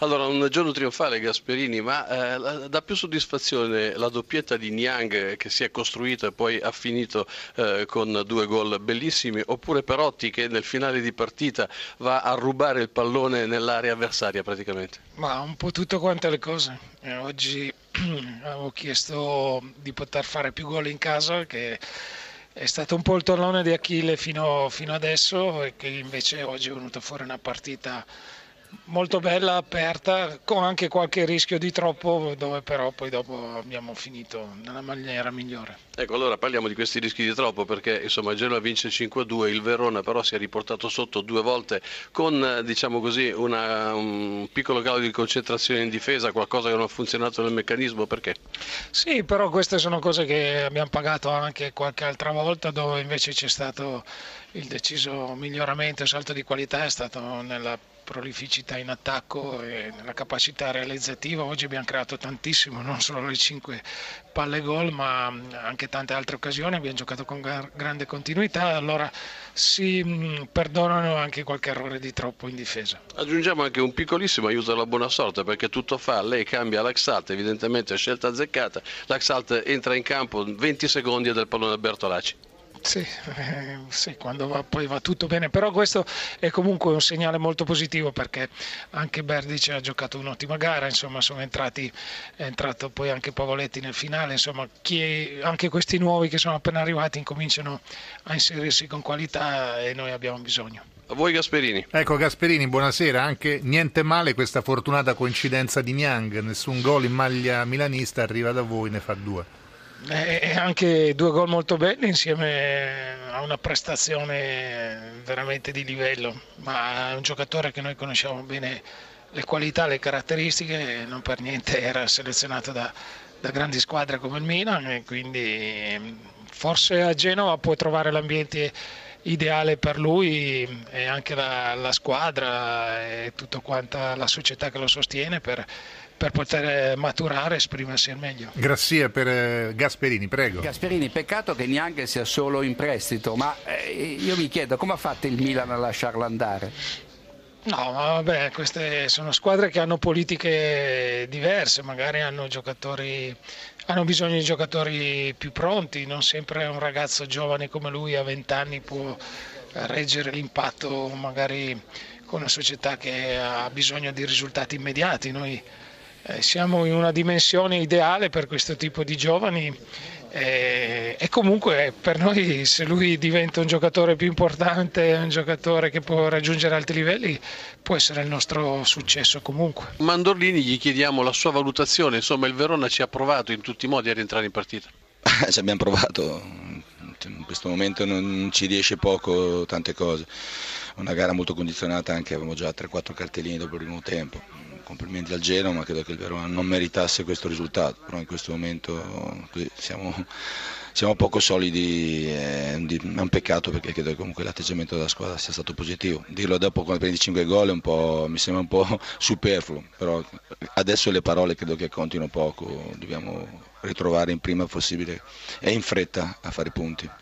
Allora, un giorno trionfale Gasperini, ma eh, dà più soddisfazione la doppietta di Niang che si è costruito e poi ha finito eh, con due gol bellissimi, oppure Perotti che nel finale di partita va a rubare il pallone nell'area avversaria praticamente? Ma un po' tutto quante le cose. Eh, oggi avevo chiesto di poter fare più gol in casa che è stato un po' il tallone di Achille fino, fino adesso e che invece oggi è venuta fuori una partita molto bella, aperta, con anche qualche rischio di troppo, dove però poi dopo abbiamo finito nella maniera migliore. Ecco, allora parliamo di questi rischi di troppo, perché insomma Genoa vince 5-2, il Verona però si è riportato sotto due volte con diciamo così una, un piccolo calo di concentrazione in difesa, qualcosa che non ha funzionato nel meccanismo, perché? Sì, però queste sono cose che abbiamo pagato anche qualche altra volta, dove invece c'è stato il deciso miglioramento, il salto di qualità è stato nella prolificità in attacco e nella capacità realizzativa. Oggi abbiamo creato tantissimo, non solo le 5 palle gol, ma anche tante altre occasioni. Abbiamo giocato con grande continuità, allora si perdonano anche qualche errore di troppo in difesa. Aggiungiamo anche un piccolissimo aiuto alla buona sorte perché tutto fa, lei cambia l'Axalt, evidentemente scelta azzeccata, l'Axalt entra in campo 20 secondi del pallone Bertolacci. Sì, eh, sì, quando va, poi va tutto bene, però questo è comunque un segnale molto positivo perché anche Berdic ha giocato un'ottima gara, insomma sono entrati, è entrato poi anche Pavoletti nel finale, insomma chi, anche questi nuovi che sono appena arrivati incominciano a inserirsi con qualità e noi abbiamo bisogno. A voi Gasperini. Ecco Gasperini, buonasera, anche niente male questa fortunata coincidenza di Niang, nessun gol in maglia milanista arriva da voi, ne fa due e anche due gol molto belli insieme a una prestazione veramente di livello, ma è un giocatore che noi conosciamo bene le qualità, le caratteristiche, non per niente era selezionato da, da grandi squadre come il Milan e quindi forse a Genova può trovare l'ambiente ideale per lui e anche la, la squadra e tutta quanta la società che lo sostiene per per poter maturare e esprimersi al meglio. Grazie per eh, Gasperini, prego. Gasperini, peccato che neanche sia solo in prestito, ma eh, io mi chiedo come ha fatto il Milan a lasciarlo andare? No, vabbè, queste sono squadre che hanno politiche diverse, magari hanno giocatori hanno bisogno di giocatori più pronti, non sempre un ragazzo giovane come lui a 20 anni può reggere l'impatto magari con una società che ha bisogno di risultati immediati. Noi eh, siamo in una dimensione ideale per questo tipo di giovani eh, e comunque per noi se lui diventa un giocatore più importante, un giocatore che può raggiungere alti livelli, può essere il nostro successo comunque. Mandorlini gli chiediamo la sua valutazione, insomma il Verona ci ha provato in tutti i modi a rientrare in partita. ci abbiamo provato, in questo momento non ci riesce poco tante cose, una gara molto condizionata anche, avevamo già 3-4 cartellini dopo il primo tempo complimenti al Genoa, ma credo che il Verona non meritasse questo risultato, però in questo momento siamo, siamo, poco solidi, è un peccato perché credo che comunque l'atteggiamento della squadra sia stato positivo. Dirlo dopo quando prendi 5 gol mi sembra un po' superfluo, però adesso le parole credo che contino poco, dobbiamo ritrovare in prima possibile e in fretta a fare punti.